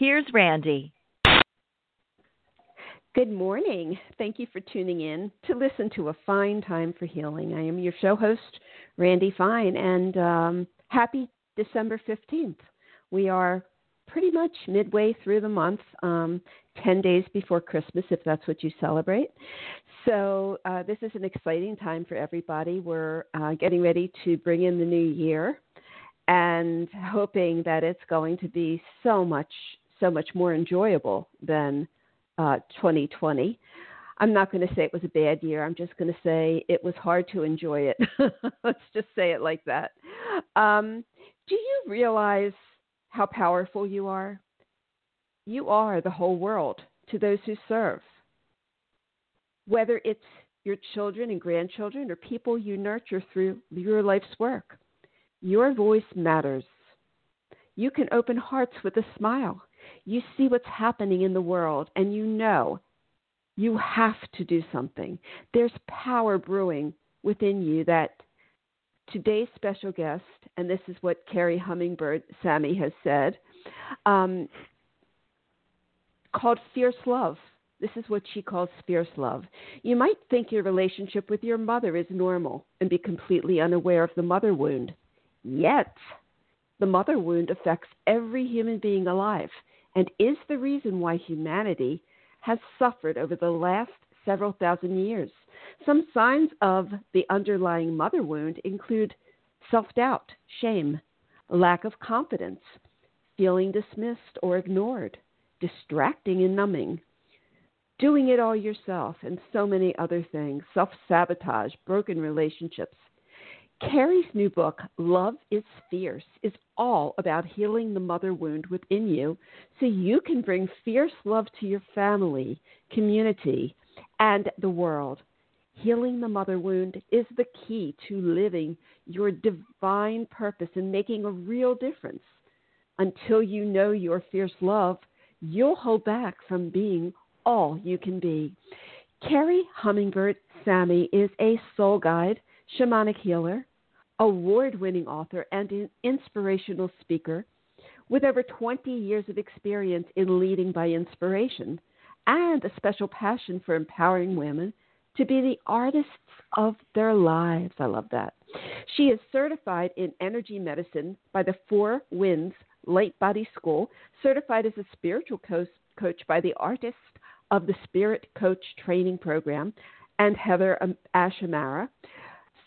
here's Randy. Good morning. Thank you for tuning in to listen to A Fine Time for Healing. I am your show host, Randy Fine, and um, happy December 15th. We are pretty much midway through the month, um, 10 days before Christmas, if that's what you celebrate. So, uh, this is an exciting time for everybody. We're uh, getting ready to bring in the new year and hoping that it's going to be so much, so much more enjoyable than uh, 2020. I'm not going to say it was a bad year. I'm just going to say it was hard to enjoy it. Let's just say it like that. Um, do you realize how powerful you are? You are the whole world to those who serve. Whether it's your children and grandchildren or people you nurture through your life's work, your voice matters. You can open hearts with a smile you see what's happening in the world and you know you have to do something. There's power brewing within you that today's special guest, and this is what Kerri Hummingbird Sami has said, um, called fierce love. This is what she calls fierce love. You might think your relationship with your mother is normal and be completely unaware of the mother wound. Yet, the mother wound affects every human being alive and is the reason why humanity has suffered over the last several thousand years. Some signs of the underlying mother wound include self doubt, shame, lack of confidence, feeling dismissed or ignored, distracting and numbing, doing it all yourself, and so many other things, self sabotage, broken relationships, Kerri's new book, Love is Fierce, is all about healing the mother wound within you so you can bring fierce love to your family, community, and the world. Healing the mother wound is the key to living your divine purpose and making a real difference. Until you know your fierce love, you'll hold back from being all you can be. Kerri Hummingbird Sami is a soul guide, shamanic healer, award winning author, and an inspirational speaker with over 20 years of experience in leading by inspiration and a special passion for empowering women to be the artists of their lives. I love that. She is certified in energy medicine by the Four Winds Light Body School, certified as a spiritual coach by the Artist of the Spirit Coach Training Program and Heather um, Ash Amara,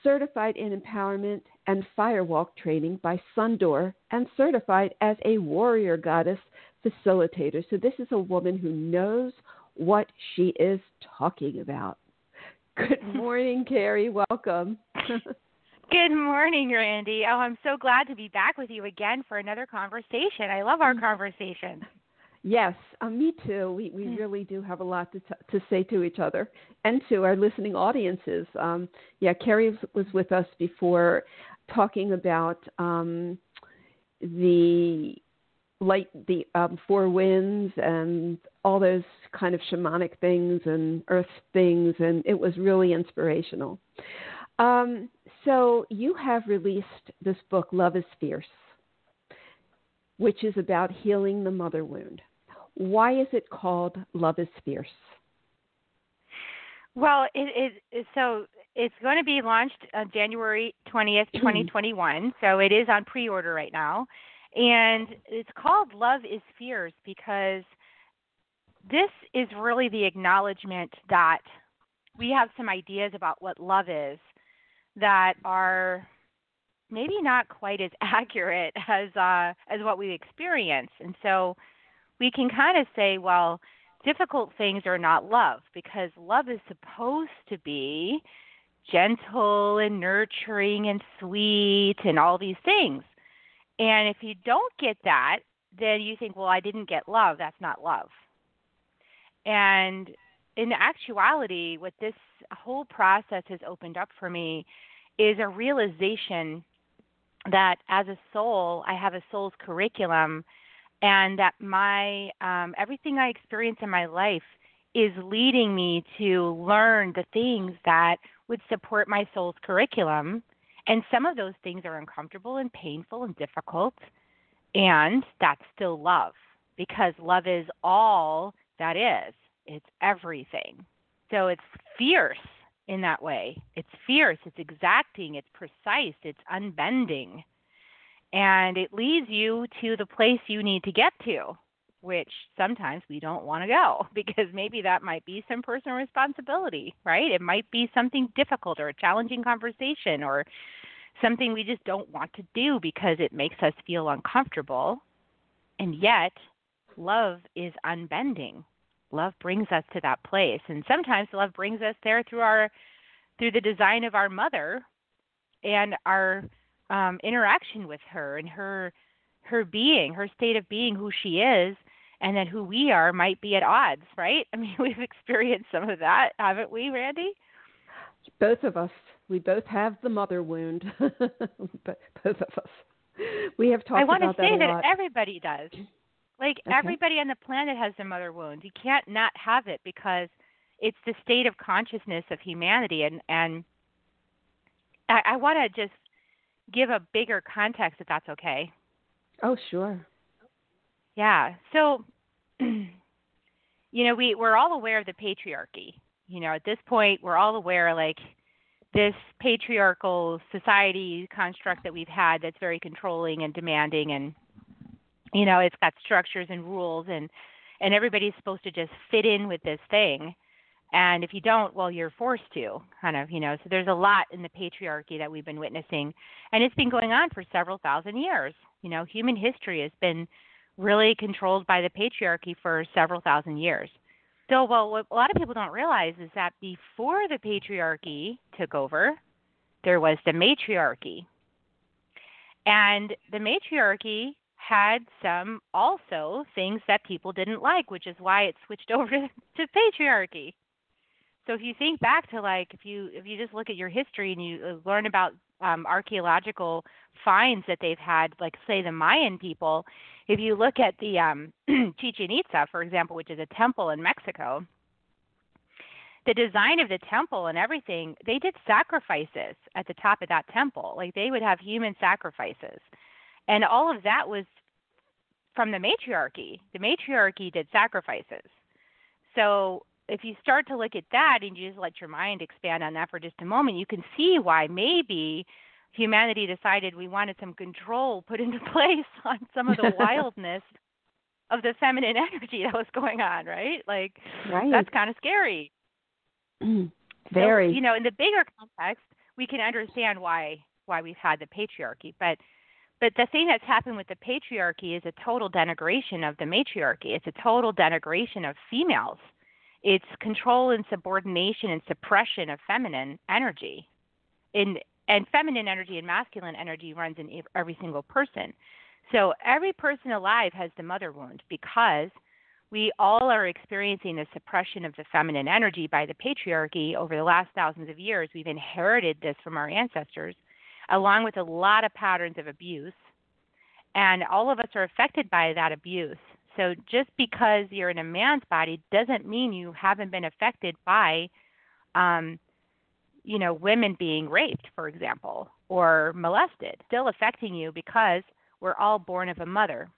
certified in empowerment and firewalk training by Sundoor, and certified as a warrior goddess facilitator. So, this is a woman who knows what she is talking about. Good morning, Kerri. Welcome. Good morning, Randy. Oh, I'm so glad to be back with you again for another conversation. I love our conversation. Yes, uh, me too. We we mm. really do have a lot to t- to say to each other and to our listening audiences. Um, yeah, Kerri was with us before, talking about um, the light, the um, four winds, and all those kind of shamanic things and earth things, and it was really inspirational. Um, so you have released this book, Love is Fierce, which is about healing the mother wound. Why is it called Love is Fierce? Well, it is so it's going to be launched on January 20th, 2021. so it is on pre-order right now. And it's called Love is Fierce because this is really the acknowledgement that we have some ideas about what love is that are maybe not quite as accurate as uh, as what we experience. And so we can kind of say, well, difficult things are not love because love is supposed to be gentle and nurturing and sweet and all these things. And if you don't get that, then you think, well, I didn't get love. That's not love. And in actuality, what this whole process has opened up for me is a realization that as a soul, I have a soul's curriculum, and that my um, everything I experience in my life is leading me to learn the things that would support my soul's curriculum. And some of those things are uncomfortable and painful and difficult, and that's still love because love is all that is. It's everything. So it's fierce in that way. It's fierce, it's exacting, it's precise, it's unbending. And it leads you to the place you need to get to, which sometimes we don't want to go because maybe that might be some personal responsibility, right? It might be something difficult or a challenging conversation or something we just don't want to do because it makes us feel uncomfortable. And yet, love is unbending love brings us to that place and sometimes love brings us there through our through the design of our mother and our um, interaction with her and her her being her state of being who she is and then who we are might be at odds right i mean we've experienced some of that haven't we randy both of us we both have the mother wound both of us we have talked I want to say that, that everybody does. Like Okay. everybody on the planet has the mother wound. You can't not have it because it's the state of consciousness of humanity and and I, I want to just give a bigger context if that's okay. Oh, sure. Yeah. So you know, we we're all aware of the patriarchy. You know, at this point we're all aware like this patriarchal society construct that we've had that's very controlling and demanding and you know it's got structures and rules and and everybody's supposed to just fit in with this thing and if you don't well you're forced to kind of you know. So there's a lot in the patriarchy that we've been witnessing and it's been going on for several thousand years. You know human history has been really controlled by the patriarchy for several thousand years. So well what a lot of people don't realize is that before the patriarchy took over there was the matriarchy. And the matriarchy had some also things that people didn't like, which is why it switched over to, to patriarchy. So if you think back to like if you if you just look at your history and you uh, learn about um, archaeological finds that they've had, like say the Mayan people, if you look at the um, Chichen Itza, for example, which is a temple in Mexico, the design of the temple and everything, they did sacrifices at the top of that temple. Like they would have human sacrifices and all of that was from the matriarchy. The matriarchy did sacrifices. So if you start to look at that and you just let your mind expand on that for just a moment, you can see why maybe humanity decided we wanted some control put into place on some of the wildness of the feminine energy that was going on, right? Like Right. that's kind of scary. Very. So, you know, in the bigger context, we can understand why why we've had the patriarchy, but but the thing that's happened with the patriarchy is a total denigration of the matriarchy. It's a total denigration of females. It's control and subordination and suppression of feminine energy. In and feminine energy and masculine energy runs in every single person. So every person alive has the mother wound because we all are experiencing the suppression of the feminine energy by the patriarchy over the last thousands of years. We've inherited this from our ancestors, along with a lot of patterns of abuse. And all of us are affected by that abuse. So just because you're in a man's body doesn't mean you haven't been affected by, um, you know, women being raped, for example, or molested. Still affecting you because we're all born of a mother.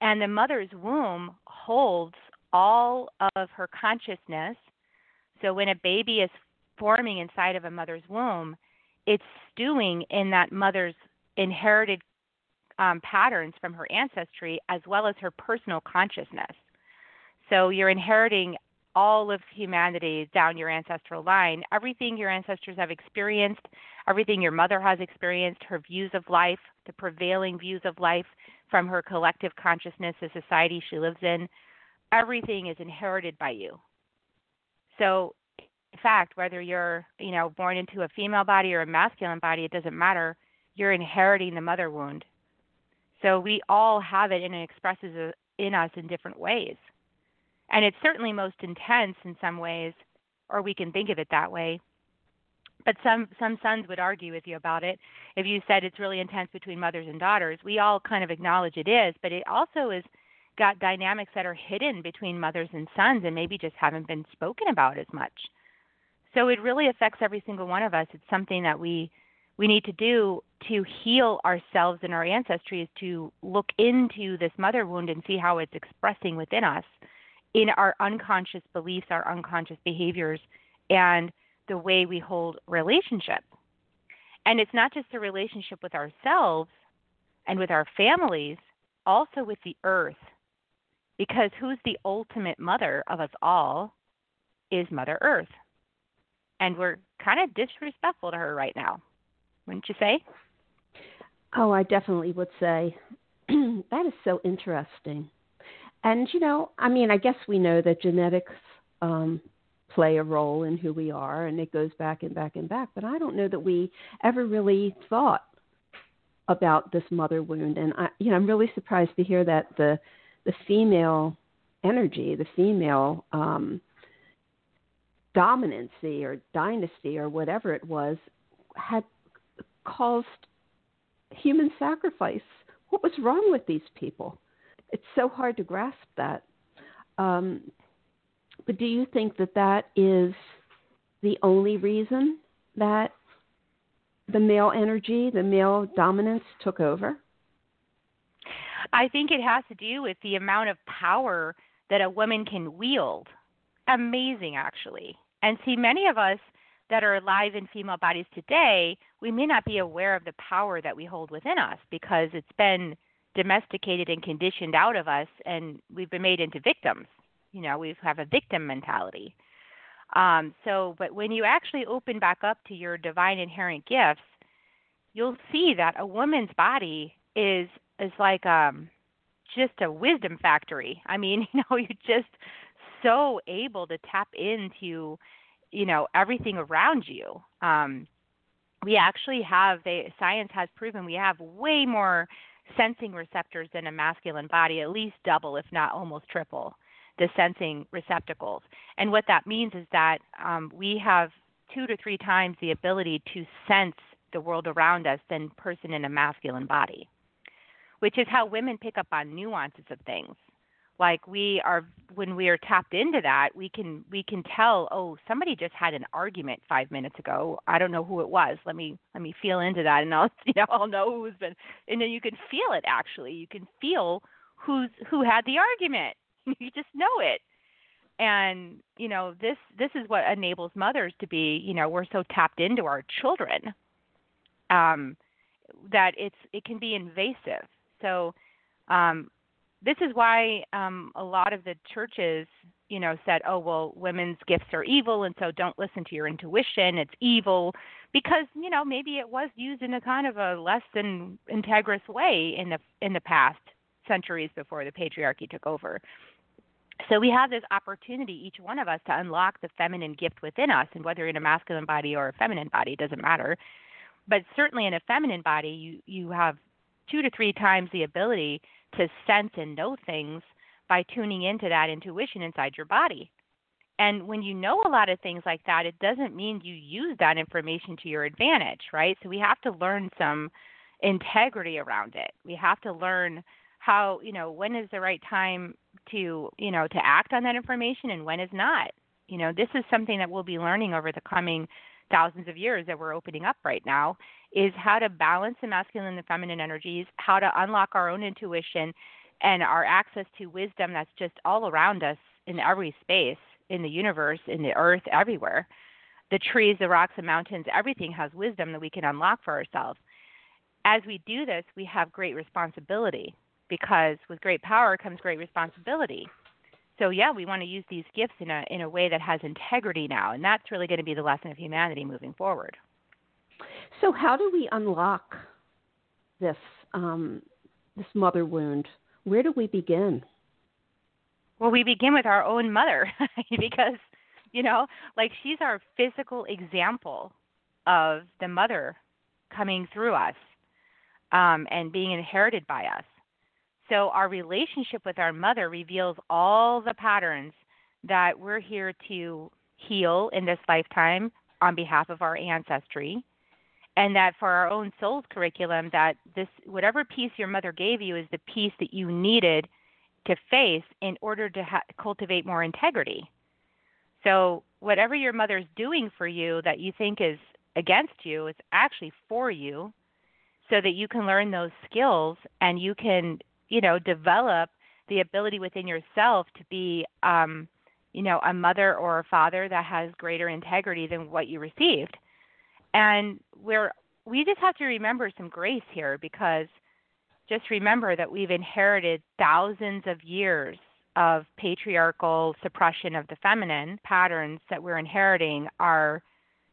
And the mother's womb holds all of her consciousness. So when a baby is forming inside of a mother's womb, it's stewing in that mother's inherited um, patterns from her ancestry as well as her personal consciousness. So you're inheriting all of humanity down your ancestral line. Everything your ancestors have experienced, everything your mother has experienced, her views of life, the prevailing views of life from her collective consciousness, the society she lives in, everything is inherited by you. So, in fact, whether you're, you know, born into a female body or a masculine body, it doesn't matter. You're inheriting the mother wound. So we all have it and it expresses uh, in us in different ways. And it's certainly most intense in some ways, or we can think of it that way. But some some sons would argue with you about it. If you said it's really intense between mothers and daughters, we all kind of acknowledge it is, but it also is got dynamics that are hidden between mothers and sons and maybe just haven't been spoken about as much. So it really affects every single one of us. It's something that we we need to do to heal ourselves and our ancestry is to look into this mother wound and see how it's expressing within us in our unconscious beliefs, our unconscious behaviors, and the way we hold relationship. And it's not just a relationship with ourselves and with our families, also with the earth. Because who's the ultimate mother of us all is Mother Earth. And we're kind of disrespectful to her right now wouldn't you say? Oh, I definitely would say that is so interesting. And you know, I mean, I guess we know that genetics um, play a role in who we are, and it goes back and back and back. But I don't know that we ever really thought about this mother wound. And I, you know, I'm really surprised to hear that the the female energy, the female um, dominancy or dynasty or whatever it was, had caused human sacrifice. What was wrong with these people? It's so hard to grasp that. Um, but do you think that that is the only reason that the male energy, the male dominance took over? I think it has to do with the amount of power that a woman can wield. Amazing, actually. And see, many of us that are alive in female bodies today, we may not be aware of the power that we hold within us because it's been domesticated and conditioned out of us and we've been made into victims. You know, we have a victim mentality. Um, so, but when you actually open back up to your divine inherent gifts, you'll see that a woman's body is is like um just a wisdom factory. I mean, you know, you're just so able to tap into you know everything around you. Um, we actually have they science has proven we have way more sensing receptors than a masculine body at least double if not almost triple the sensing receptacles. And what that means is that um, we have two to three times the ability to sense the world around us than person in a masculine body which is how women pick up on nuances of things like we are when we are tapped into that we can we can tell oh somebody just had an argument five minutes ago. I don't know who it was. Let me let me feel into that and i'll you know i'll know who's been and then you can feel it actually. You can feel who's who had the argument. You just know it. And you know this this is what enables mothers to be you know we're so tapped into our children um that it's it can be invasive. So um this is why um, a lot of the churches, you know, said, "Oh, well, women's gifts are evil, and so don't listen to your intuition; it's evil," because you know maybe it was used in a kind of a less than integrous way in the in the past centuries before the patriarchy took over. So we have this opportunity, each one of us, to unlock the feminine gift within us, and whether in a masculine body or a feminine body, it doesn't matter. But certainly in a feminine body, you you have two to three times the ability to sense and know things by tuning into that intuition inside your body. And when you know a lot of things like that, it doesn't mean you use that information to your advantage, right? So we have to learn some integrity around it. We have to learn how, you know, when is the right time to, you know, to act on that information and when is not. You know, this is something that we'll be learning over the coming thousands of years that we're opening up right now is how to balance the masculine and feminine energies, how to unlock our own intuition and our access to wisdom that's just all around us in every space, in the universe, in the earth, everywhere. The trees, the rocks, the mountains, everything has wisdom that we can unlock for ourselves. As we do this, we have great responsibility because with great power comes great responsibility so yeah, we want to use these gifts in a in a way that has integrity now, and that's really going to be the lesson of humanity moving forward. So how do we unlock this um, this mother wound? Where do we begin? Well, we begin with our own mother because you know, like she's our physical example of the mother coming through us um, and being inherited by us. So our relationship with our mother reveals all the patterns that we're here to heal in this lifetime on behalf of our ancestry and that for our own soul's curriculum that this whatever piece your mother gave you is the piece that you needed to face in order to ha- cultivate more integrity. So whatever your mother's doing for you that you think is against you is actually for you so that you can learn those skills and you can you know develop the ability within yourself to be um you know a mother or a father that has greater integrity than what you received and we're we just have to remember some grace here because just remember that we've inherited thousands of years of patriarchal suppression of the feminine patterns that we're inheriting are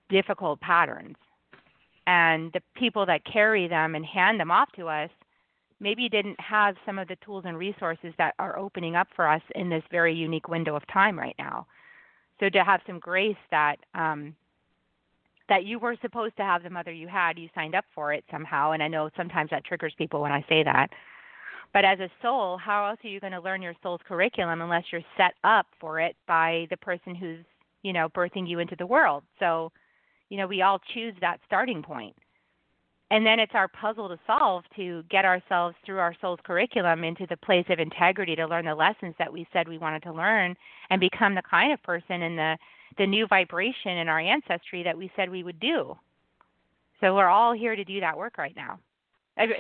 difficult patterns and the people that carry them and hand them off to us maybe didn't have some of the tools and resources that are opening up for us in this very unique window of time right now. So to have some grace that um, that you were supposed to have the mother you had, you signed up for it somehow, and I know sometimes that triggers people when I say that. But as a soul, how else are you going to learn your soul's curriculum unless you're set up for it by the person who's, you know, birthing you into the world? So, you know, we all choose that starting point and then it's our puzzle to solve to get ourselves through our soul's curriculum into the place of integrity to learn the lessons that we said we wanted to learn and become the kind of person in the the new vibration in our ancestry that we said we would do. So we're all here to do that work right now.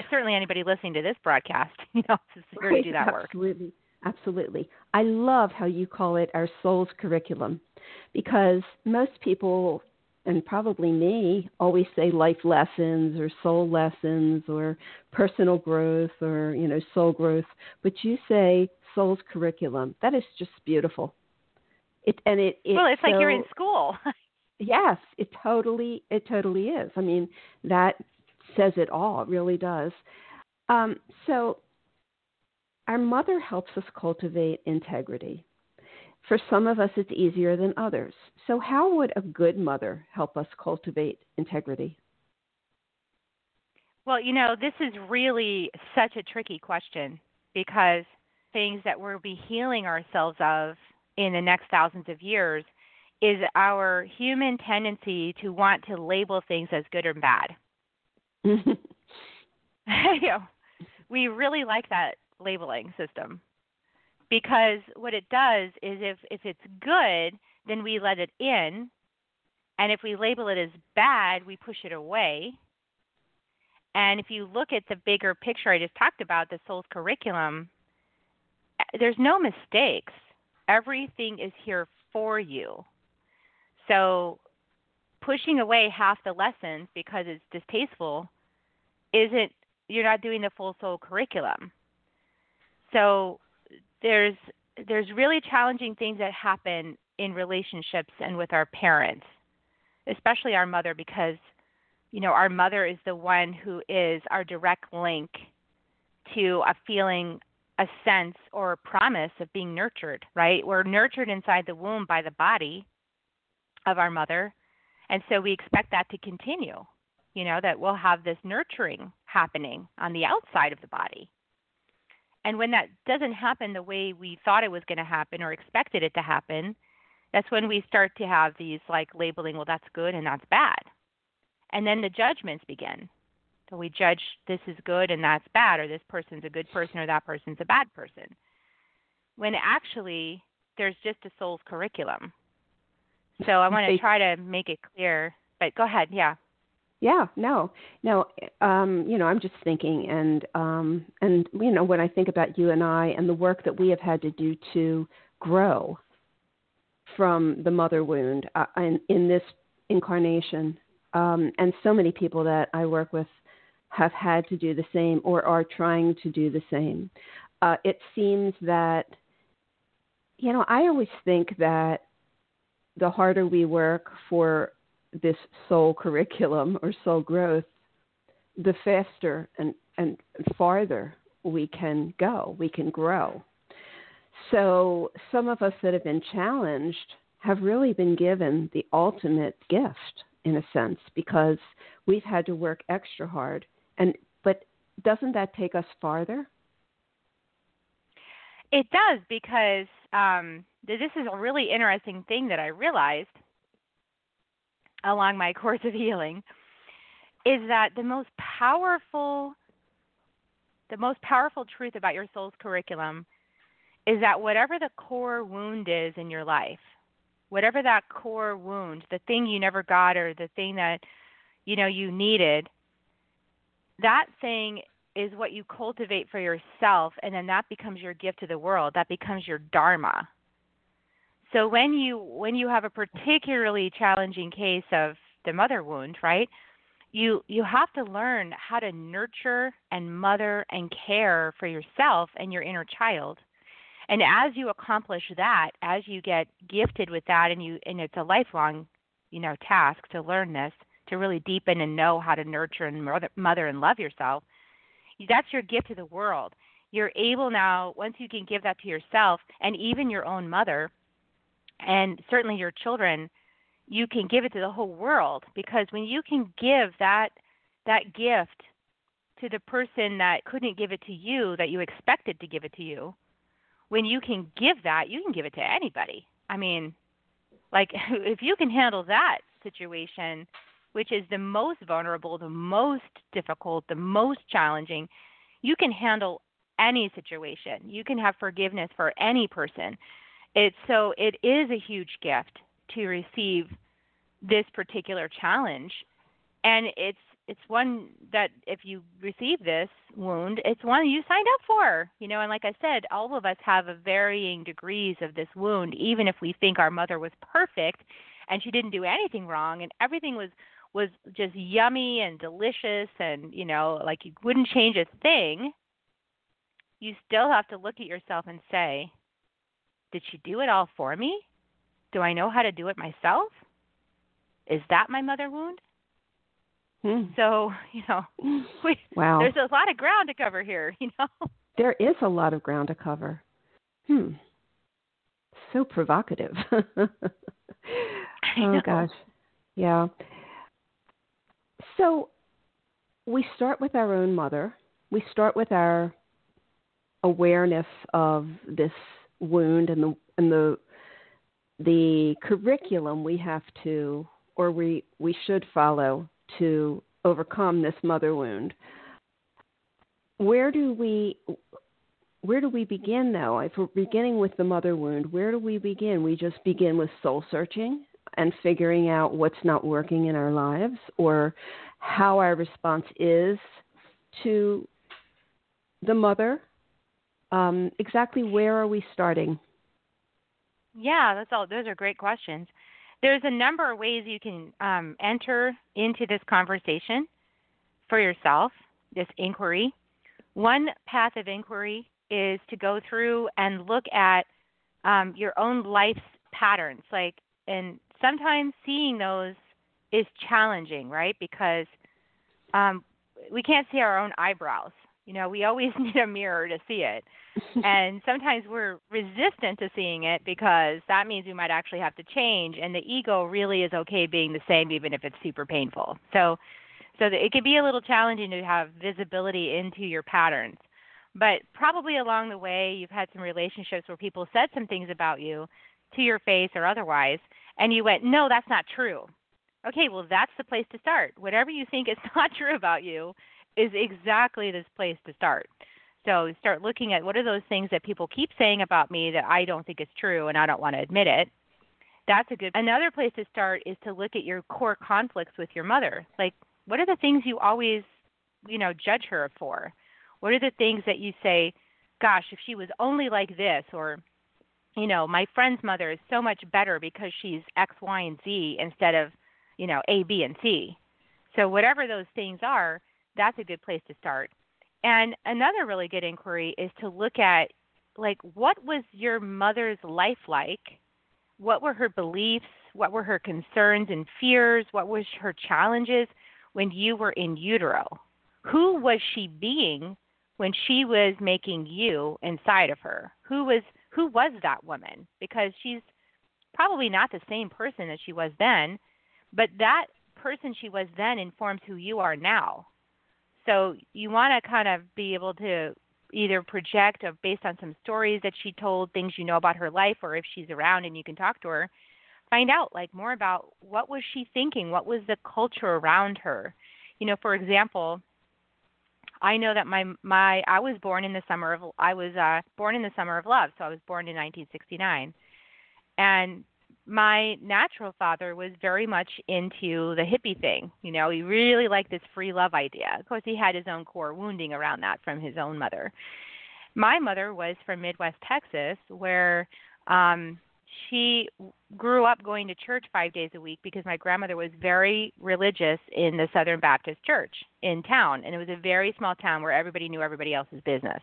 Certainly anybody listening to this broadcast you know is here right, to do that work. absolutely absolutely. I love how you call it our soul's curriculum because most people and probably me always say life lessons or soul lessons or personal growth or you know soul growth. But you say soul's curriculum. That is just beautiful it and it, it well it's so, like you're in school yes it totally it totally is i mean that says it all it really does um, so our mother helps us cultivate integrity for some of us, it's easier than others. So, how would a good mother help us cultivate integrity? Well, you know, this is really such a tricky question because things that we'll be healing ourselves of in the next thousands of years is our human tendency to want to label things as good or bad. you know, we really like that labeling system because what it does is if if it's good then we let it in and if we label it as bad we push it away and if you look at the bigger picture i just talked about the soul's curriculum eh, there's no mistakes everything is here for you. So pushing away half the lessons because it's distasteful isn't you're not doing the full soul curriculum. So there's there's really challenging things that happen in relationships and with our parents, especially our mother, because you know our mother is the one who is our direct link to a feeling, a sense, or a promise of being nurtured. Right? We're nurtured inside the womb by the body of our mother, and so we expect that to continue. You know that we'll have this nurturing happening on the outside of the body and when that doesn't happen the way we thought it was going to happen or expected it to happen, that's when we start to have these like labeling, well, that's good and that's bad. And then the judgments begin. So we judge this is good and that's bad, or this person's a good person or that person's a bad person. When actually, there's just a soul's curriculum. So I want to try to make it clear. But go ahead, yeah. Yeah, no, no. Um, you know, I'm just thinking, and um, and you know, when I think about you and I and the work that we have had to do to grow from the mother wound uh, in, in this incarnation, um, and so many people that I work with have had to do the same or are trying to do the same. Uh, it seems that, you know, I always think that the harder we work for this soul curriculum or soul growth, the faster and, and farther we can go, we can grow. So, some of us that have been challenged have really been given the ultimate gift in a sense because we've had to work extra hard. And but doesn't that take us farther? It does because um, this is a really interesting thing that I realized along my course of healing is that the most powerful the most powerful truth about your soul's curriculum is that whatever the core wound is in your life, whatever that core wound, the thing you never got or the thing that you know you needed, that thing is what you cultivate for yourself and then that becomes your gift to the world. That becomes your dharma. So when you when you have a particularly challenging case of the mother wound, right? You you have to learn how to nurture and mother and care for yourself and your inner child. And as you accomplish that, as you get gifted with that and you and it's a lifelong, you know, task to learn this, to really deepen and know how to nurture and mother, and love yourself, that's your gift to the world. You're able now, once you can give that to yourself and even your own mother, and certainly your children, you can give it to the whole world because when you can give that that gift to the person that couldn't give it to you that you expected to give it to you, when you can give that, you can give it to anybody. I mean, like if you can handle that situation, which is the most vulnerable, the most difficult, the most challenging, you can handle any situation. You can have forgiveness for any person. It's so it is a huge gift to receive this particular challenge. And it's it's one that if you receive this wound, it's one you signed up for. You know, and like I said, all of us have a varying degrees of this wound, even if we think our mother was perfect and she didn't do anything wrong and everything was was just yummy and delicious and you know like you wouldn't change a thing. You still have to look at yourself and say did she do it all for me? Do i know how to do it myself? Is that my mother wound? Hmm. so you know we, wow. there's a lot of ground to cover here you know? There is a lot of ground to cover. Hmm. So provocative. Oh gosh. Yeah so we start with our own mother. We start with our awareness of this wound and the and the the curriculum we have to or we we should follow to overcome this mother wound. Where do we where do we begin though? If we're beginning with the mother wound, where do we begin? We just begin with soul searching and figuring out what's not working in our lives or how our response is to the mother. Um, exactly where are we starting? Yeah, that's all. Those are great questions. There's a number of ways you can um, enter into this conversation for yourself, this inquiry. One path of inquiry is to go through and look at um, your own life's patterns, like and sometimes seeing those is challenging, right? Because um, we can't see our own eyebrows. You know, we always need a mirror to see it. and sometimes we're resistant to seeing it because that means we might actually have to change and the ego really is okay being the same even if it's super painful. So so it can be a little challenging to have visibility into your patterns. But probably along the way you've had some relationships where people said some things about you to your face or otherwise and you went, no, that's not true. Okay, well, that's the place to start. Whatever you think is not true about you is exactly this place to start. So start looking at what are those things that people keep saying about me that I don't think is true and I don't want to admit it. That's a good. Another place to start is to look at your core conflicts with your mother. Like, what are the things you always, you know, judge her for? What are the things that you say, gosh, if she was only like this, or you know, my friend's mother is so much better because she's X, Y, and Z instead of, you know, A, B, and C. So whatever those things are, that's a good place to start. And another really good inquiry is to look at like what was your mother's life like? What were her beliefs? What were her concerns and fears? What was her challenges when you were in utero? Who was she being when she was making you inside of her? Who was who was that woman? Because she's probably not the same person that she was then, but that person she was then informs who you are now. So you want to kind of be able to either project or based on some stories that she told, things you know about her life, or if she's around and you can talk to her, find out like more about what was she thinking, what was the culture around her. You know, for example, I know that my my I was born in the summer of I was uh born in the summer of love, so I was born in 1969. And my natural father was very much into the hippie thing. You know, he really liked this free love idea. Of course, he had his own core wounding around that from his own mother. My mother was from Midwest Texas, where um she grew up going to church five days a week because my grandmother was very religious in the Southern Baptist Church in town, and it was a very small town where everybody knew everybody else's business.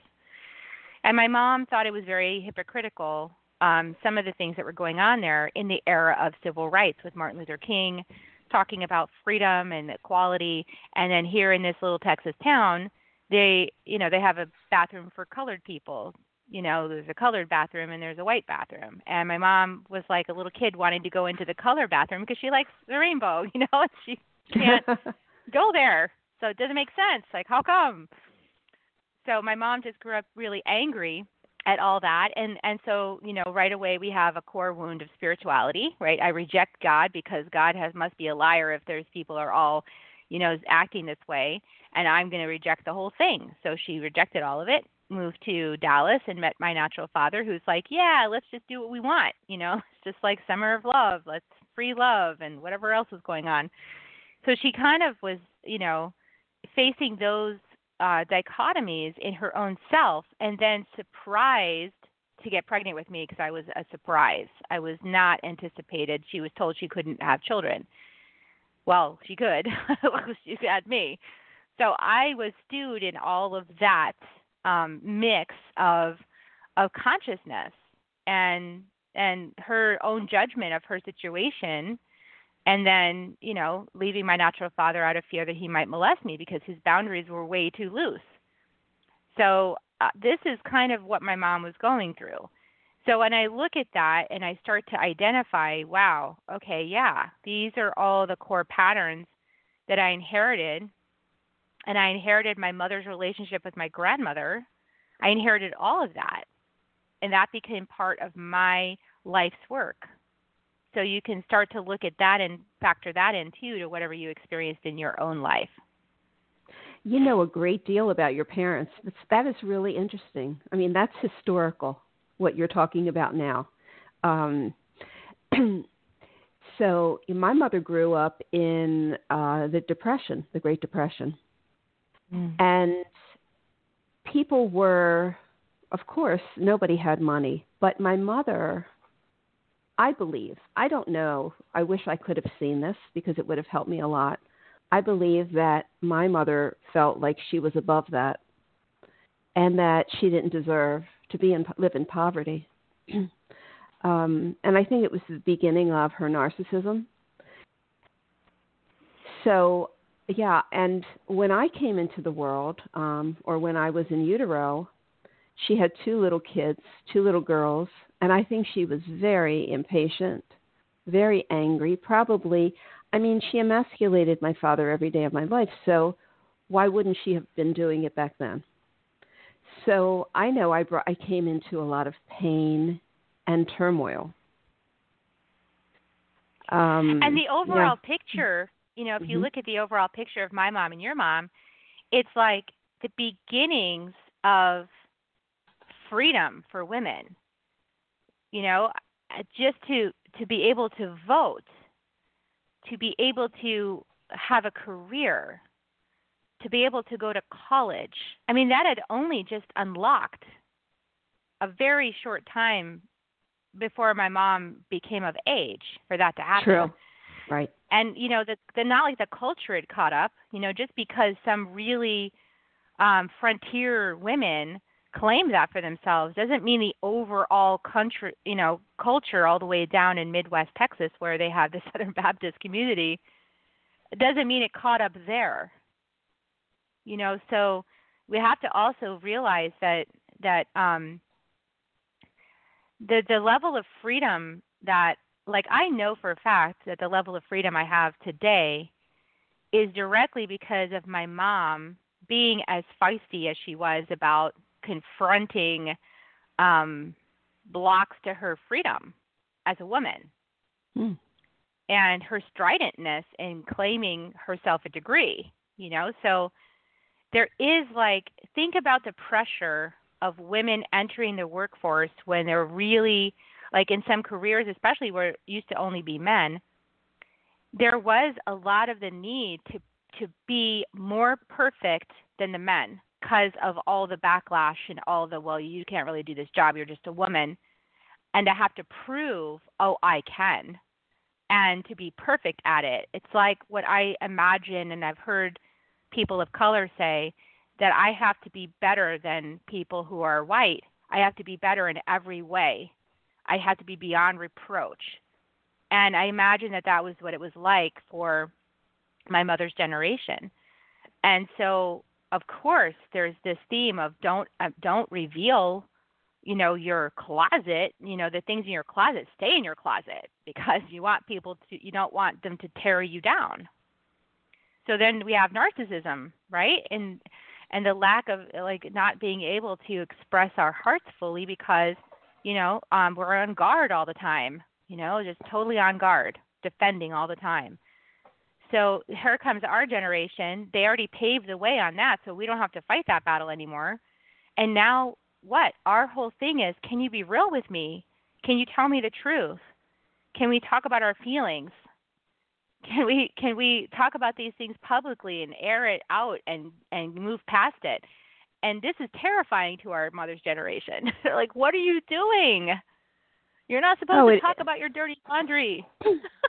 And my mom thought it was very hypocritical um, some of the things that were going on there in the era of civil rights with Martin Luther King talking about freedom and equality, and then here in this little Texas town, they you know they have a bathroom for colored people you know there's a colored bathroom and there's a white bathroom. And my mom was like a little kid wanting to go into the color bathroom because she likes the rainbow you know and she can't go there. So it doesn't make sense. Like how come? So my mom just grew up really angry at all that. And and so you know right away we have a core wound of spirituality right? I reject god because god has must be a liar if there's people are all you know acting this way. And i'm going to reject the whole thing. So she rejected all of it moved to Dallas and met my natural father who's like, "Yeah, let's just do what we want." You know, it's just like summer of love, let's free love and whatever else was going on. So she kind of was, you know, facing those uh dichotomies in her own self and then surprised to get pregnant with me because I was a surprise. I was not anticipated. She was told she couldn't have children. Well, she could. she had me. So I was stewed in all of that um, mix of of consciousness and and her own judgment of her situation and then you know leaving my natural father out of fear that he might molest me because his boundaries were way too loose. So uh, this is kind of what my mom was going through. So when i look at that and i start to identify wow okay yeah these are all the core patterns that i inherited and I inherited my mother's relationship with my grandmother. I inherited all of that. And that became part of my life's work. So you can start to look at that and factor that in too to whatever you experienced in your own life. You know a great deal about your parents. That is really interesting. I mean, that's historical, what you're talking about now. Um, so my mother grew up in uh, the Depression, the Great Depression Mm. And people were, of course, nobody had money, but my mother, I believe, I don't know, I wish I could have seen this because it would have helped me a lot. I believe that my mother felt like she was above that and that she didn't deserve to be in live in poverty. um, and I think it was the beginning of her narcissism. So yeah, and when I came into the world, um, or when I was in utero, she had two little kids, two little girls, and I think she was very impatient, very angry. Probably, I mean, she emasculated my father every day of my life, so why wouldn't she have been doing it back then? So I know I brought, I came into a lot of pain and turmoil. Um, and the overall yeah. picture you know, if mm-hmm. you look at the overall picture of my mom and your mom, it's like the beginnings of freedom for women. You know, uh, just to to be able to vote, to be able to have a career, to be able to go to college. I mean, that had only just unlocked a very short time before my mom became of age for that to happen. True. Right. And you know, the the not like the culture had caught up. You know, just because some really um, frontier women claim that for themselves doesn't mean the overall country, you know, culture all the way down in Midwest Texas where they have the Southern Baptist community. Doesn't mean it caught up there. You know, so we have to also realize that that um, the the level of freedom that like I know for a fact that the level of freedom I have today is directly because of my mom being as feisty as she was about confronting um, blocks to her freedom as a woman. Hmm. And her stridentness in claiming herself a degree, you know, so there is like think about the pressure of women entering the workforce when they're really like in some careers especially where it used to only be men there was a lot of the need to to be more perfect than the men because of all the backlash and all the well you can't really do this job you're just a woman and to have to prove oh I can and to be perfect at it it's like what I imagine and I've heard people of color say that I have to be better than people who are white. I have to be better in every way. I had to be beyond reproach. And I imagine that that was what it was like for my mother's generation. And so, of course, there's this theme of don't uh, don't reveal, you know, your closet. You know, the things in your closet stay in your closet because you want people to you don't want them to tear you down. So then we have narcissism, right? And and the lack of like not being able to express our hearts fully because you know um we're on guard all the time you know just totally on guard defending all the time. So here comes our generation. They already paved the way on that so we don't have to fight that battle anymore. And now what? Our whole thing is can you be real with me? Can you tell me the truth? Can we talk about our feelings? Can we can we talk about these things publicly and air it out and and move past it and this is terrifying to our mother's generation. They're like what are you doing? You're not supposed oh, to it, talk about your dirty laundry.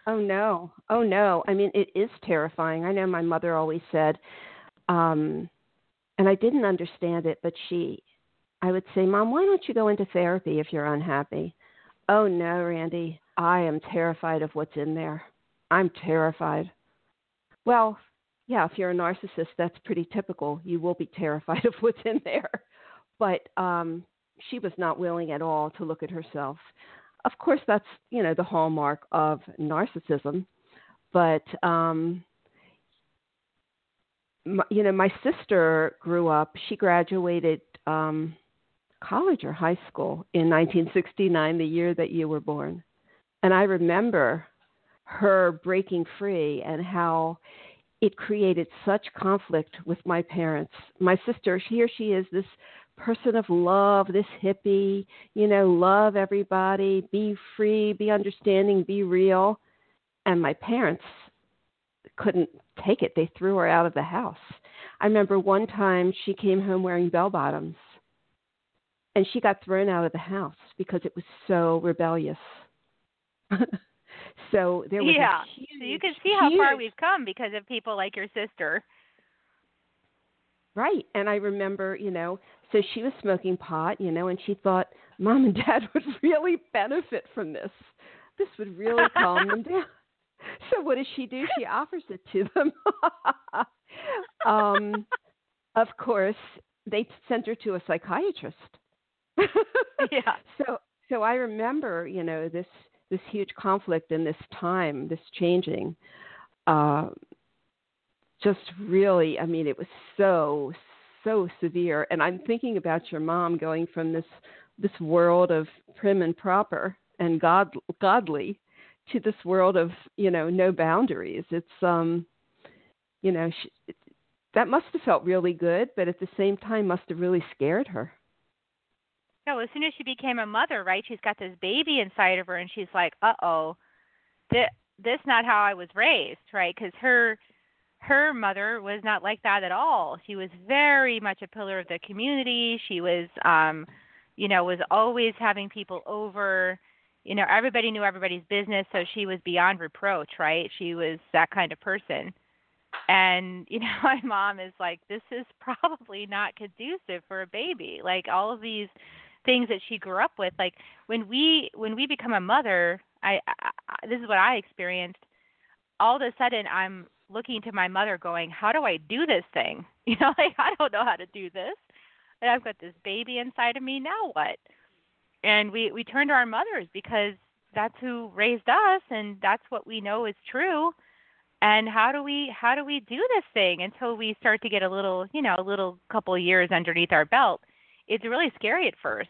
Oh no. Oh no. I mean it is terrifying. I know my mother always said um and i didn't understand it but she i would say mom why don't you go into therapy if you're unhappy? Oh no randi. I am terrified of what's in there. I'm terrified. Well, yeah, if you're a narcissist, that's pretty typical. You will be terrified of what's in there. But um, she was not willing at all to look at herself. Of course, that's you know the hallmark of narcissism. But um, my, you know, my sister grew up. She graduated um, college or high school in 1969, the year that you were born. And I remember her breaking free and how it created such conflict with my parents. My sister, here she is, this person of love, this hippie, you know, love everybody, be free, be understanding, be real. And my parents couldn't take it. They threw her out of the house. I remember one time she came home wearing bell bottoms and she got thrown out of the house because it was so rebellious. So there was yeah. Huge, so you can see how huge, far we've come because of people like your sister. Right. And I remember, you know, so she was smoking pot, you know, and she thought mom and dad would really benefit from this. This would really calm them down. So what does she do? She offers it to them. um, of course, they sent her to a psychiatrist. yeah. So so I remember, you know, this this huge conflict in this time, this changing, uh, just really, I mean, it was so, so severe. And I'm thinking about your mom going from this this world of prim and proper and god godly to this world of you know no boundaries. It's um, you know, she, that must have felt really good, but at the same time must have really scared her. No, as soon as she became a mother, right? She's got this baby inside of her, and she's like, "Uh oh, this this not how I was raised, right?" Because her her mother was not like that at all. She was very much a pillar of the community. She was, um, you know, was always having people over. You know, everybody knew everybody's business, so she was beyond reproach, right? She was that kind of person. And you know, my mom is like, "This is probably not conducive for a baby." Like all of these things that she grew up with like when we when we become a mother I, I this is what i experienced. All of a sudden i'm looking to my mother going how do i do this thing? You know like i don't know how to do this. And i've got this baby inside of me now what? And we we turn to our mothers because that's who raised us and that's what we know is true. And how do we how do we do this thing? Until we start to get a little you know a little couple of years underneath our belt it's really scary at first.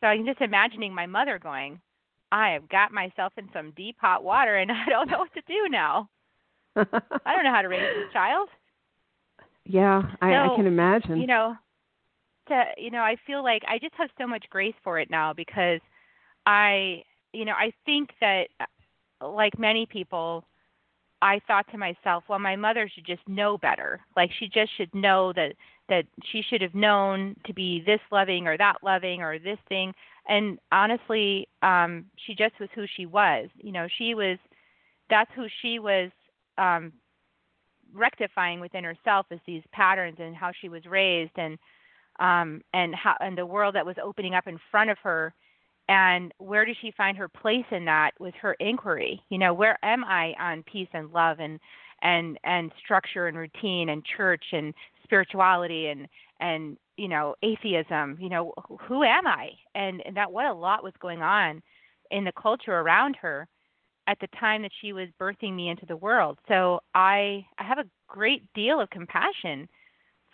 So I'm just imagining my mother going, I have got myself in some deep hot water and I don't know what to do now. I don't know how to raise this child. Yeah, I, so, I can imagine. You know, to you know, I feel like I just have so much grace for it now because I, you know, I think that uh, like many people, I thought to myself, well, my mother should just know better. Like she just should know that that she should have known to be this loving or that loving or this thing. And honestly, um, she just was who she was. You know, she was that's who she was um rectifying within herself is these patterns and how she was raised and um and how and the world that was opening up in front of her and where does she find her place in that with her inquiry you know where am i on peace and love and and and structure and routine and church and spirituality and and you know atheism you know who am i and and that what a lot was going on in the culture around her at the time that she was birthing me into the world so i i have a great deal of compassion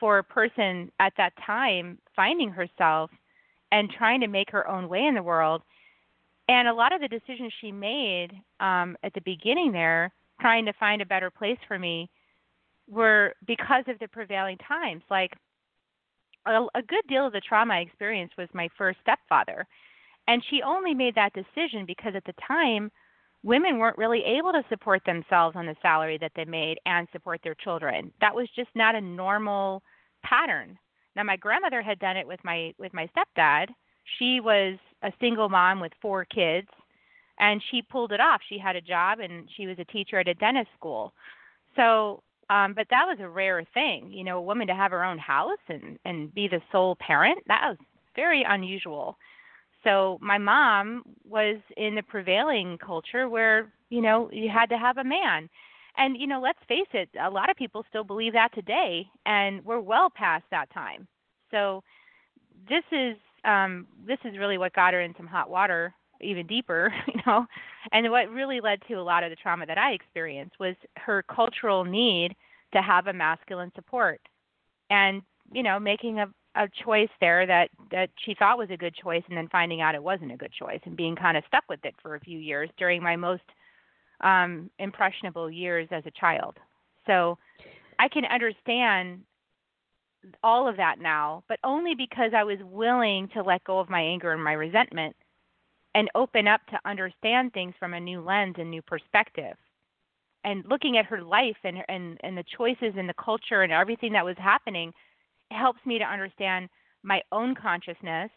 for a person at that time finding herself and trying to make her own way in the world. And a lot of the decisions she made um, at the beginning there, trying to find a better place for me, were because of the prevailing times. Like a, a good deal of the trauma I experienced was my first stepfather. And she only made that decision because at the time, women weren't really able to support themselves on the salary that they made and support their children. That was just not a normal pattern. Now my grandmother had done it with my with my stepdad. She was a single mom with four kids and she pulled it off. She had a job and she was a teacher at a dentist school. So um but that was a rare thing, you know, a woman to have her own house and and be the sole parent. That was very unusual. So my mom was in the prevailing culture where, you know, you had to have a man and you know, let's face it, a lot of people still believe that today, and we're well past that time. So this is um, this is really what got her in some hot water, even deeper, you know. And what really led to a lot of the trauma that I experienced was her cultural need to have a masculine support, and you know, making a a choice there that that she thought was a good choice and then finding out it wasn't a good choice and being kind of stuck with it for a few years during my most um, impressionable years as a child. So I can understand all of that now, but only because I was willing to let go of my anger and my resentment and open up to understand things from a new lens and new perspective. And looking at her life and and and the choices and the culture and everything that was happening helps me to understand my own consciousness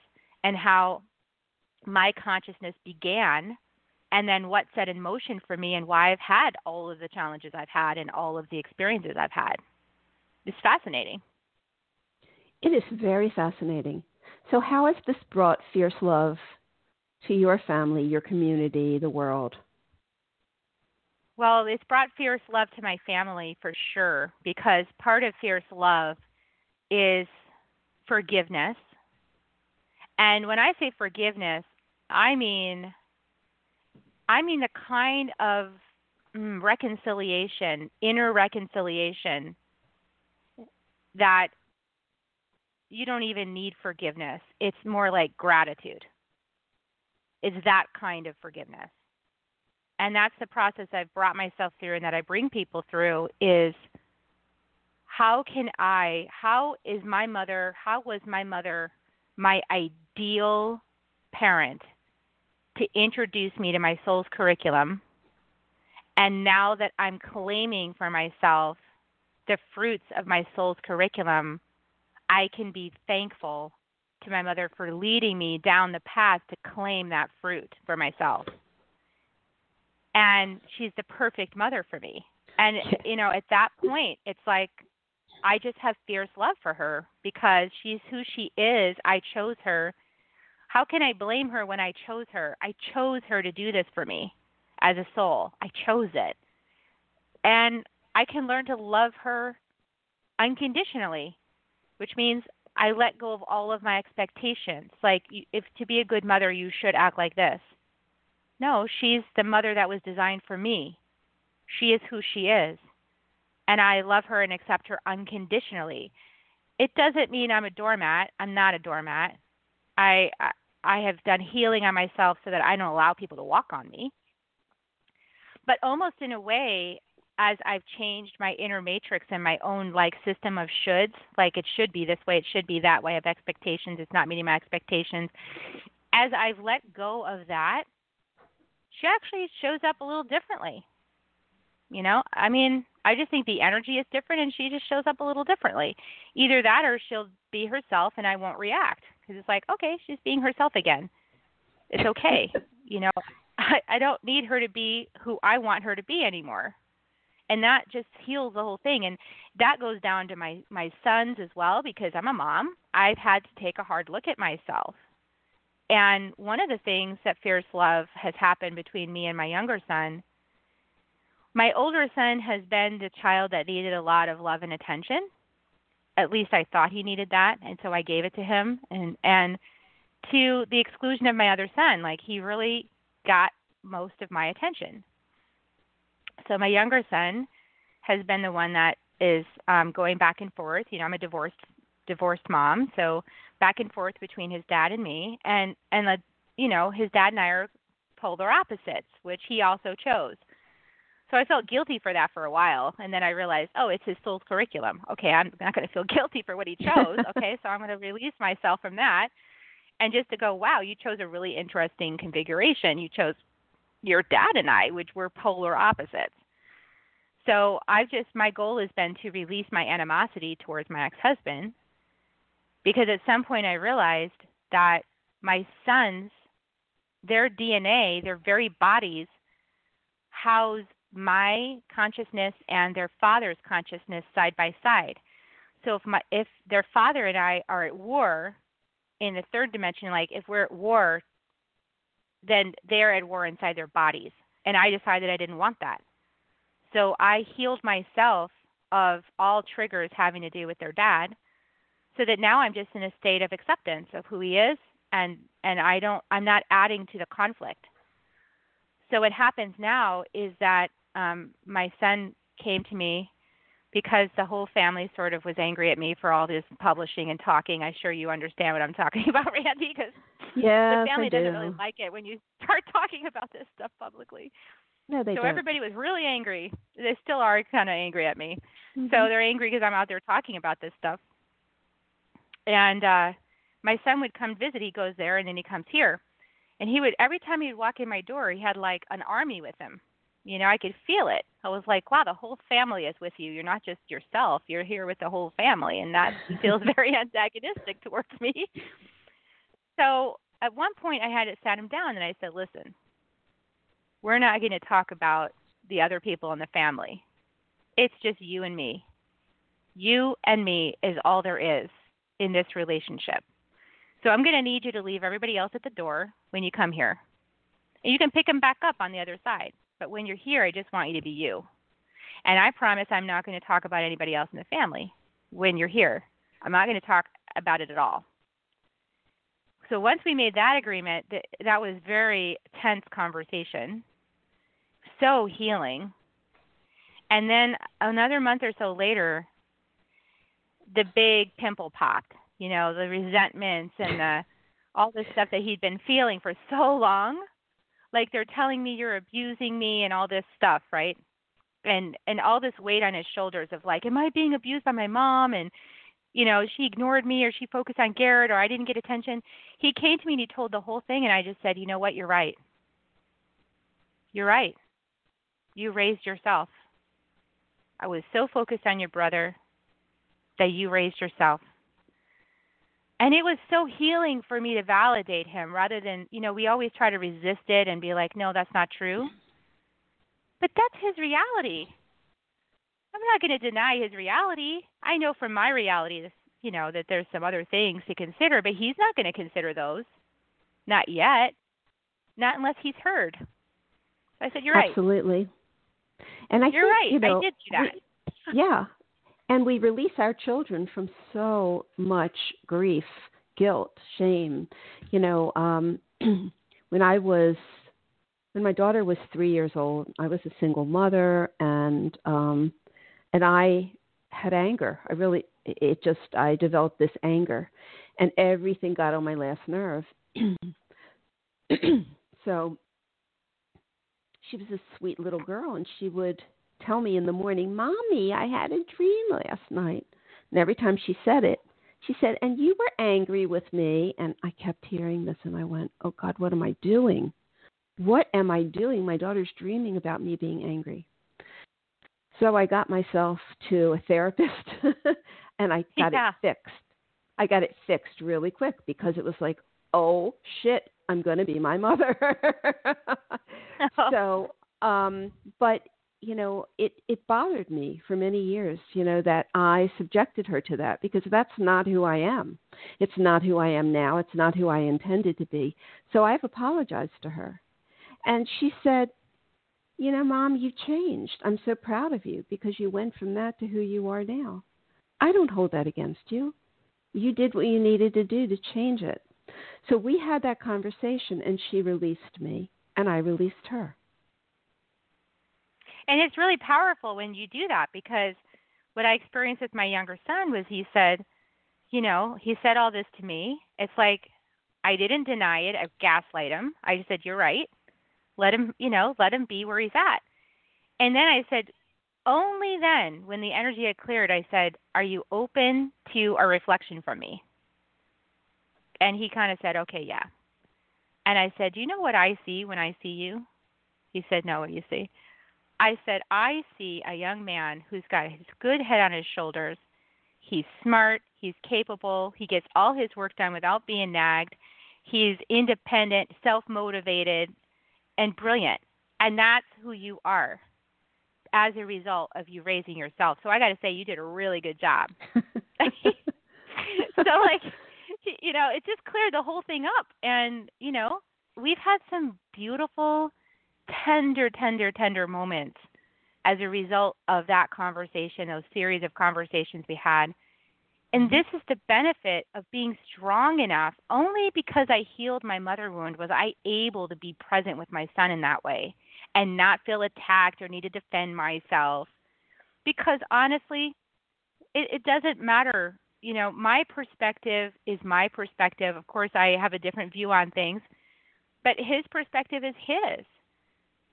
and how my consciousness began and then what set in motion for me and why I've had all of the challenges I've had and all of the experiences I've had. It's fascinating. It is very fascinating. So, how has this brought fierce love to your family, your community, the world? Well, it's brought fierce love to my family for sure because part of fierce love is forgiveness. And when I say forgiveness, I mean I mean the kind of mm, reconciliation, inner reconciliation that you don't even need forgiveness. It's more like gratitude. It's that kind of forgiveness. And that's the process I've brought myself through and that I bring people through is how can I, how is my mother, how was my mother my ideal parent to introduce me to my soul's curriculum. And now that I'm claiming for myself the fruits of my soul's curriculum, I can be thankful to my mother for leading me down the path to claim that fruit for myself. And she's the perfect mother for me. And, you know, at that point, it's like I just have fierce love for her because she's who she is. I chose her how can I blame her when I chose her? I chose her to do this for me as a soul. I chose it. And I can learn to love her unconditionally, which means I let go of all of my expectations. Like, if to be a good mother, you should act like this. No, she's the mother that was designed for me. She is who she is. And I love her and accept her unconditionally. it doesn't mean I'm a doormat. I'm not a doormat. I I have done healing on myself so that I don't allow people to walk on me. But almost in a way, as I've changed my inner matrix and my own like system of shoulds, like it should be this way, it should be that way of expectations, it's not meeting my expectations. As I've let go of that, she actually shows up a little differently. You know, I mean, I just think the energy is different and she just shows up a little differently. Either that or she'll be herself and I won't react because it's like, okay, she's being herself again. It's okay. you know, I, I don't need her to be who I want her to be anymore. And that just heals the whole thing. And that goes down to my my sons as well because I'm a mom. I've had to take a hard look at myself. And one of the things that fierce love has happened between me and my younger son my older son has been the child that needed a lot of love and attention. At least I thought he needed that, and so I gave it to him and and to the exclusion of my other son, like he really got most of my attention. So my younger son has been the one that is um going back and forth. You know, I'm a divorced divorced mom, so back and forth between his dad and me and and the you know, his dad and I are polar opposites, which he also chose. So I felt guilty for that for a while, and then I realized, oh, it's his soul's curriculum. Okay, I'm not going to feel guilty for what he chose. okay, so I'm going to release myself from that, and just to go, wow, you chose a really interesting configuration. You chose your dad and I, which were polar opposites. So I've just my goal has been to release my animosity towards my ex-husband, because at some point I realized that my sons, their DNA, their very bodies house my consciousness and their father's consciousness side by side. So if my if their father and I are at war in the third dimension, like if we're at war, then they're at war inside their bodies. And I decided I didn't want that. So I healed myself of all triggers having to do with their dad so that now I'm just in a state of acceptance of who he is and and I don't I'm not adding to the conflict. So what happens now is that um, my son came to me because the whole family sort of was angry at me for all this publishing and talking. I'm sure you understand what I'm talking about, Randi, because yes, the family doesn't do. really like it when you start talking about this stuff publicly. No, they so don't. everybody was really angry. They still are kind of angry at me. Mm-hmm. So they're angry because I'm out there talking about this stuff. And uh my son would come visit. He goes there and then he comes here. And he would every time he'd walk in my door, he had like an army with him you know, I could feel it. I was like, wow, the whole family is with you. You're not just yourself. You're here with the whole family, and that feels very antagonistic towards me. So at one point, I had to sat him down and I said, listen, we're not going to talk about the other people in the family. It's just you and me. You and me is all there is in this relationship. So I'm going to need you to leave everybody else at the door when you come here. And you can pick them back up on the other side. But when you're here, I just want you to be you. And I promise I'm not going to talk about anybody else in the family when you're here. I'm not going to talk about it at all. So once we made that agreement, that, that was very tense conversation, so healing. And then another month or so later, the big pimple popped. You know, the resentments and the all the stuff that he'd been feeling for so long like they're telling me you're abusing me and all this stuff, right? And and all this weight on his shoulders of like, am I being abused by my mom? And you know, she ignored me or she focused on Garrett or I didn't get attention. He came to me and he told the whole thing and I just said, you know what, you're right. You're right. You raised yourself. I was so focused on your brother that you raised yourself and it was so healing for me to validate him rather than you know we always try to resist it and be like no that's not true but that's his reality i'm not going to deny his reality. I know from my reality you know that there's some other things to consider but he's not going to consider those. Not yet. Not unless he's heard. I said you're right. absolutely. And i you're think, right. you know, i did do that. we, yeah. And we release our children from so much grief, guilt, shame. You know, um, when I was when my daughter was three years old, I was a single mother, and um, and I had anger. I really it just I developed this anger, and everything got on my last nerve. so she was a sweet little girl, and she would tell me in the morning, "Mommy, I had a dream last night." And every time she said it, she said, "And you were angry with me." And I kept hearing this, and I went, "Oh God, what am I doing? What am I doing? My daughter's dreaming about me being angry." So I got myself to a therapist and I got yeah. it fixed. I got it fixed really quick because it was like, oh shit, I'm going to be my mother. so, um, but you know, it it bothered me for many years, you know, that I subjected her to that because that's not who I am. It's not who I am now. It's not who I intended to be. So I've apologized to her. And she said, you know, mom, you've changed. I'm so proud of you because you went from that to who you are now. I don't hold that against you. You did what you needed to do to change it. So we had that conversation, and she released me, and I released her. And it's really powerful when you do that because what I experienced with my younger son was he said, you know, he said all this to me. It's like I didn't deny it, I gaslight him. I just said, You're right. Let him, you know, let him be where he's at. And then I said, only then, when the energy had cleared, I said, Are you open to a reflection from me? And he kind of said, Okay, yeah. And I said, you know what I see when I see you? He said, No, what do you see? I said, I see a young man who's got his good head on his shoulders. He's smart, he's capable, he gets all his work done without being nagged. He's independent, self motivated, and brilliant. And that's who you are as a result of you raising yourself. So I got to say, you did a really good job. so, like, you know, it just cleared the whole thing up. And, you know, we've had some beautiful, tender, tender, tender moments as a result of that conversation, those series of conversations we had. And this is the benefit of being strong enough. Only because I healed my mother wound was I able to be present with my son in that way and not feel attacked or need to defend myself. Because honestly, it, it doesn't matter. You know, my perspective is my perspective. Of course, I have a different view on things, but his perspective is his.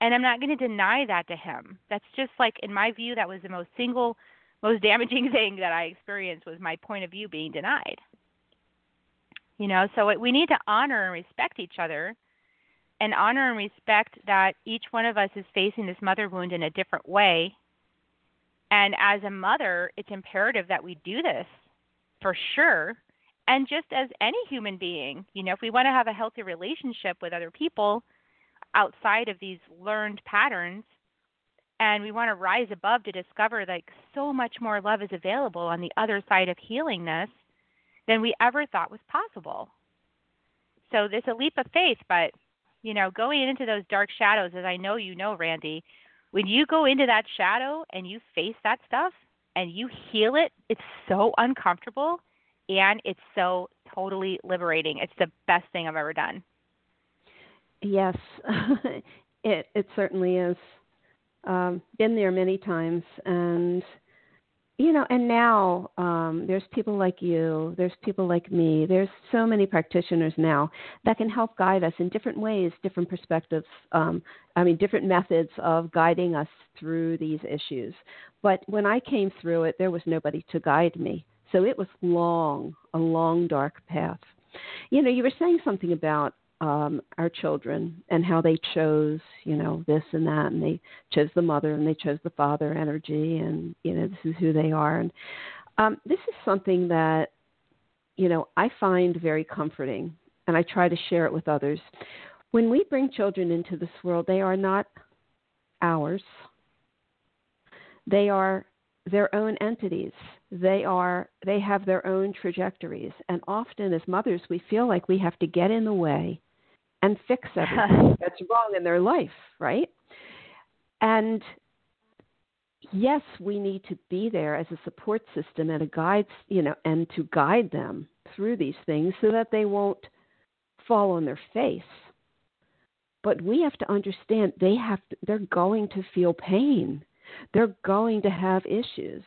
And I'm not going to deny that to him. That's just like, in my view, that was the most single most damaging thing that I experienced was my point of view being denied. You know, so we need to honor and respect each other and honor and respect that each one of us is facing this mother wound in a different way. And as a mother, it's imperative that we do this for sure. And just as any human being, you know, if we want to have a healthy relationship with other people outside of these learned patterns, and we want to rise above to discover like so much more love is available on the other side of healingness than we ever thought was possible. So there's a leap of faith, but you know, going into those dark shadows, as I know you know, Randi, when you go into that shadow and you face that stuff and you heal it, it's so uncomfortable and it's so totally liberating. It's the best thing I've ever done. Yes, it it certainly is um, been there many times, and you know, and now um, there's people like you, there's people like me, there's so many practitioners now that can help guide us in different ways, different perspectives. Um, I mean, different methods of guiding us through these issues. But when I came through it, there was nobody to guide me, so it was long, a long dark path. You know, you were saying something about um, our children and how they chose, you know, this and that, and they chose the mother and they chose the father energy, and you know, this is who they are. And um, this is something that, you know, I find very comforting, and I try to share it with others. When we bring children into this world, they are not ours. They are their own entities they are they have their own trajectories and often as mothers we feel like we have to get in the way and fix everything that's wrong in their life, right? And yes, we need to be there as a support system and a guide, you know, and to guide them through these things so that they won't fall on their face. But we have to understand they have to, they're going to feel pain. They're going to have issues.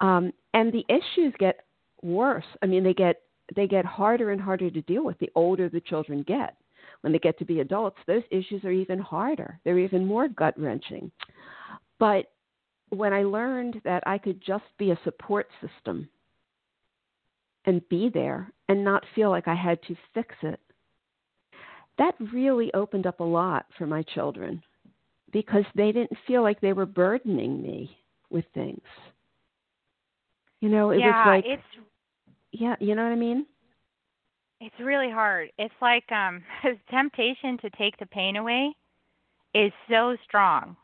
Um, and the issues get worse. I mean, they get they get harder and harder to deal with the older the children get. When they get to be adults, those issues are even harder. They're even more gut wrenching. But when I learned that I could just be a support system and be there and not feel like I had to fix it, that really opened up a lot for my children because they didn't feel like they were burdening me with things. You know, it yeah, was like it's yeah, you know what I mean? It's really hard. It's like um the temptation to take the pain away is so strong.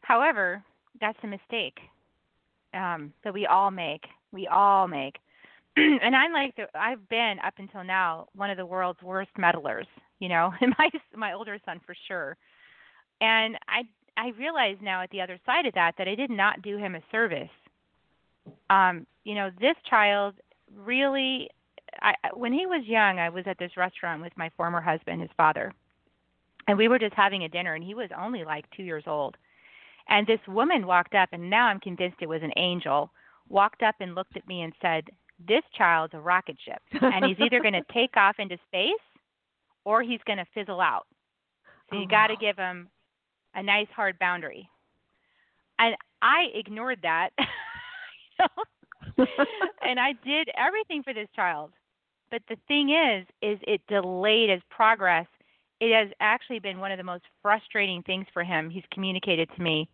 However, that's a mistake um that we all make. We all make. and I'm like the, I've been up until now one of the world's worst meddlers, you know, and my my older son for sure. And I I realize now at the other side of that that I did not do him a service. Um, you know, this child really I when he was young, I was at this restaurant with my former husband, his father. And we were just having a dinner and he was only like 2 years old. And this woman walked up and now I'm convinced it was an angel. Walked up and looked at me and said, "This child's a rocket ship and he's either going to take off into space or he's going to fizzle out. So oh, you oh, got to wow. give him a nice hard boundary." And I ignored that. you know? and I did everything for this child. But the thing is, is it delayed his progress. It has actually been one of the most frustrating things for him. He's communicated to me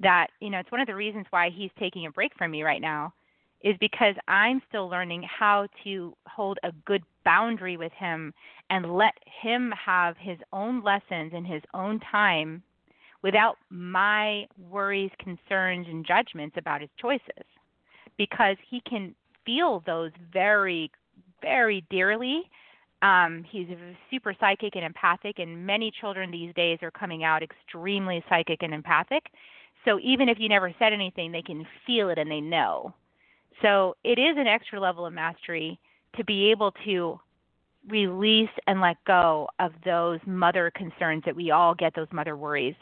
that, you know, it's one of the reasons why he's taking a break from me right now is because I'm still learning how to hold a good boundary with him and let him have his own lessons in his own time without my worries, concerns, and judgments about his choices because he can feel those very, very dearly. Um, he's super psychic and empathic, and many children these days are coming out extremely psychic and empathic. So even if you never said anything, they can feel it and they know. So it is an extra level of mastery to be able to release and let go of those mother concerns that we all get, those mother worries,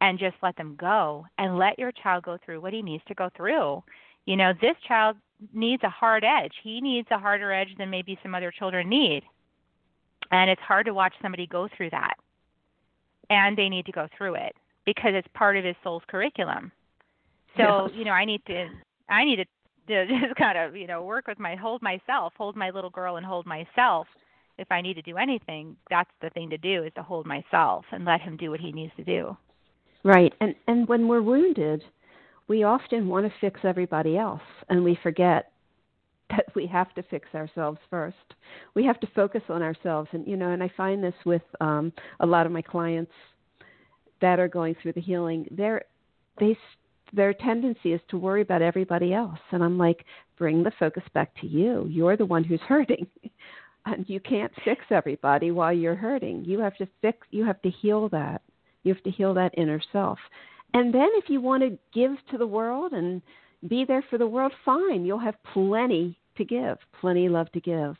and just let them go and let your child go through what he needs to go through. You know, this child needs a hard edge. He needs a harder edge than maybe some other children need. And it's hard to watch somebody go through that. And they need to go through it because it's part of his soul's curriculum. So, Yes. you know, I need to I need to, to just kind of, you know, work with my hold myself, hold my little girl and hold myself. If I need to do anything, that's the thing to do is to hold myself and let him do what he needs to do. Right. And and when we're wounded, we often want to fix everybody else and we forget that we have to fix ourselves first. We have to focus on ourselves and you know, and I find this with um a lot of my clients that are going through the healing. Their they their tendency is to worry about everybody else and I'm like bring the focus back to you. You're the one who's hurting. And you can't fix everybody while you're hurting. You have to fix you have to heal that. You have to heal that inner self. And then if you want to give to the world and be there for the world, fine. You'll have plenty to give, plenty love to give.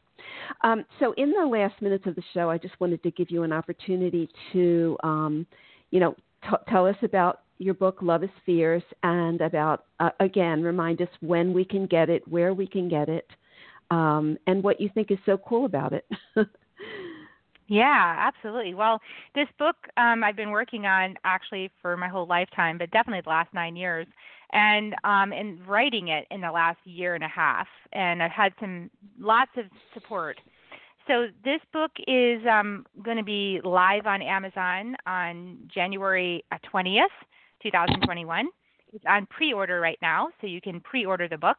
Um, so in the last minutes of the show, I just wanted to give you an opportunity to, um, you know, t- tell us about your book, Love is Fierce, and about, uh, again, remind us when we can get it, where we can get it, um, and what you think is so cool about it. Yeah, absolutely. Well, this book um, I've been working on actually for my whole lifetime, but definitely the last nine years, and um, and writing it in the last year and a half. And I've had some lots of support. So this book is um, going to be live on Amazon on January uh, twentieth, two thousand twenty-one. It's on pre-order right now, so you can pre-order the book.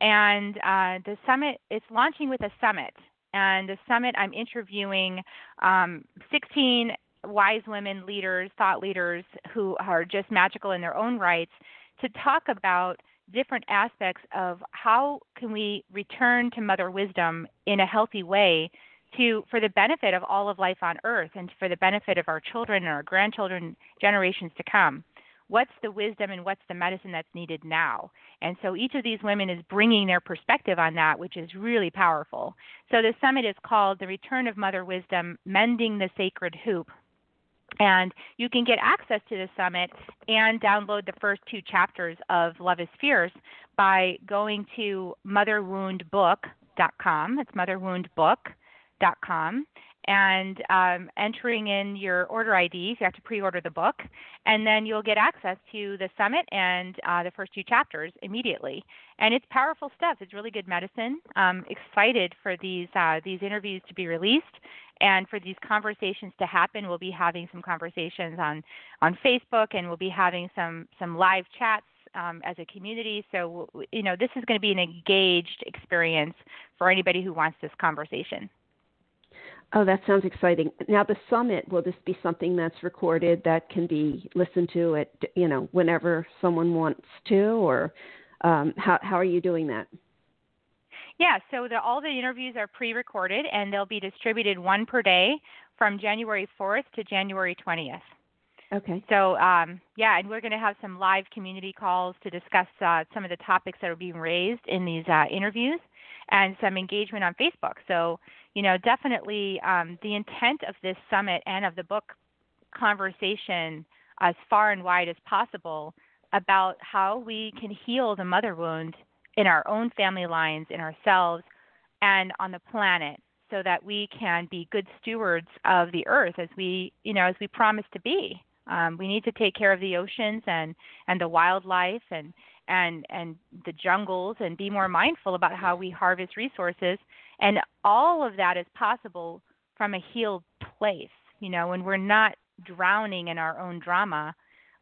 And uh, the summit, it's launching with a summit and the summit, I'm interviewing um, 16 wise women leaders, thought leaders who are just magical in their own rights to talk about different aspects of how can we return to mother wisdom in a healthy way to for the benefit of all of life on earth and for the benefit of our children and our grandchildren generations to come what's the wisdom and what's the medicine that's needed now. And so each of these women is bringing their perspective on that, which is really powerful. So the summit is called The Return of Mother Wisdom Mending the Sacred Hoop. And you can get access to the summit and download the first two chapters of Love is Fierce by going to motherwoundbook.com. It's motherwoundbook.com and um, entering in your order IDs. You have to pre-order the book, and then you'll get access to the summit and uh, the first two chapters immediately. And it's powerful stuff. It's really good medicine. Um, excited for these uh, these interviews to be released and for these conversations to happen. We'll be having some conversations on on Facebook, and we'll be having some some live chats um, as a community. So, you know, this is going to be an engaged experience for anybody who wants this conversation. Oh, that sounds exciting. Now, the summit will this be something that's recorded that can be listened to at you know whenever someone wants to, or um, how how are you doing that? Yeah, so the, all the interviews are pre-recorded and they'll be distributed one per day from January 4th to January 20th. Okay. So um, yeah, and we're going to have some live community calls to discuss uh, some of the topics that are being raised in these uh, interviews, and some engagement on Facebook. So you know, definitely um, the intent of this summit and of the book conversation as far and wide as possible about how we can heal the mother wound in our own family lines, in ourselves, and on the planet so that we can be good stewards of the earth as we you know as we promise to be um, we need to take care of the oceans and and the wildlife and and and the jungles and be more mindful about how we harvest resources. And all of that is possible from a healed place you know when we're not drowning in our own drama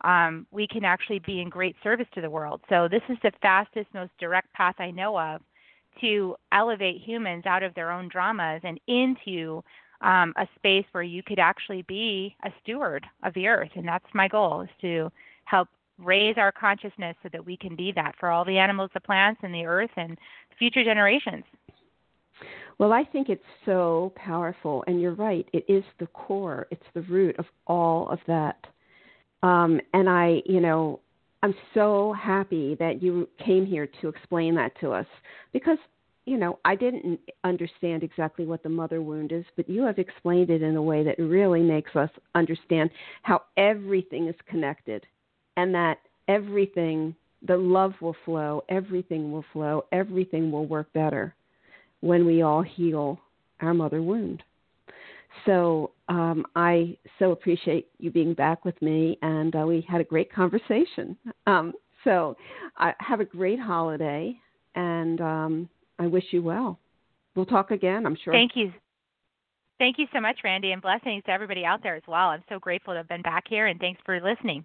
um, we can actually be in great service to the world. So this is the fastest most direct path i know of to elevate humans out of their own dramas and into um, a space where you could actually be a steward of the earth. And that's my goal is to help raise our consciousness so that we can be that for all the animals, the plants, and the earth and future generations. Well, I think it's so powerful, and you're right. It is the core, it's the root of all of that. Um, and I, you know, I'm so happy that you came here to explain that to us because, you know, I didn't understand exactly what the mother wound is, but you have explained it in a way that really makes us understand how everything is connected and that everything, the love will flow, everything will flow, everything will work better when we all heal our mother wound. So um, I so appreciate you being back with me, and uh, we had a great conversation. Um, so I have a great holiday, and um, I wish you well. We'll talk again, I'm sure. Thank you. Thank you so much, Randi, and blessings to everybody out there as well. I'm so grateful to have been back here, and thanks for listening.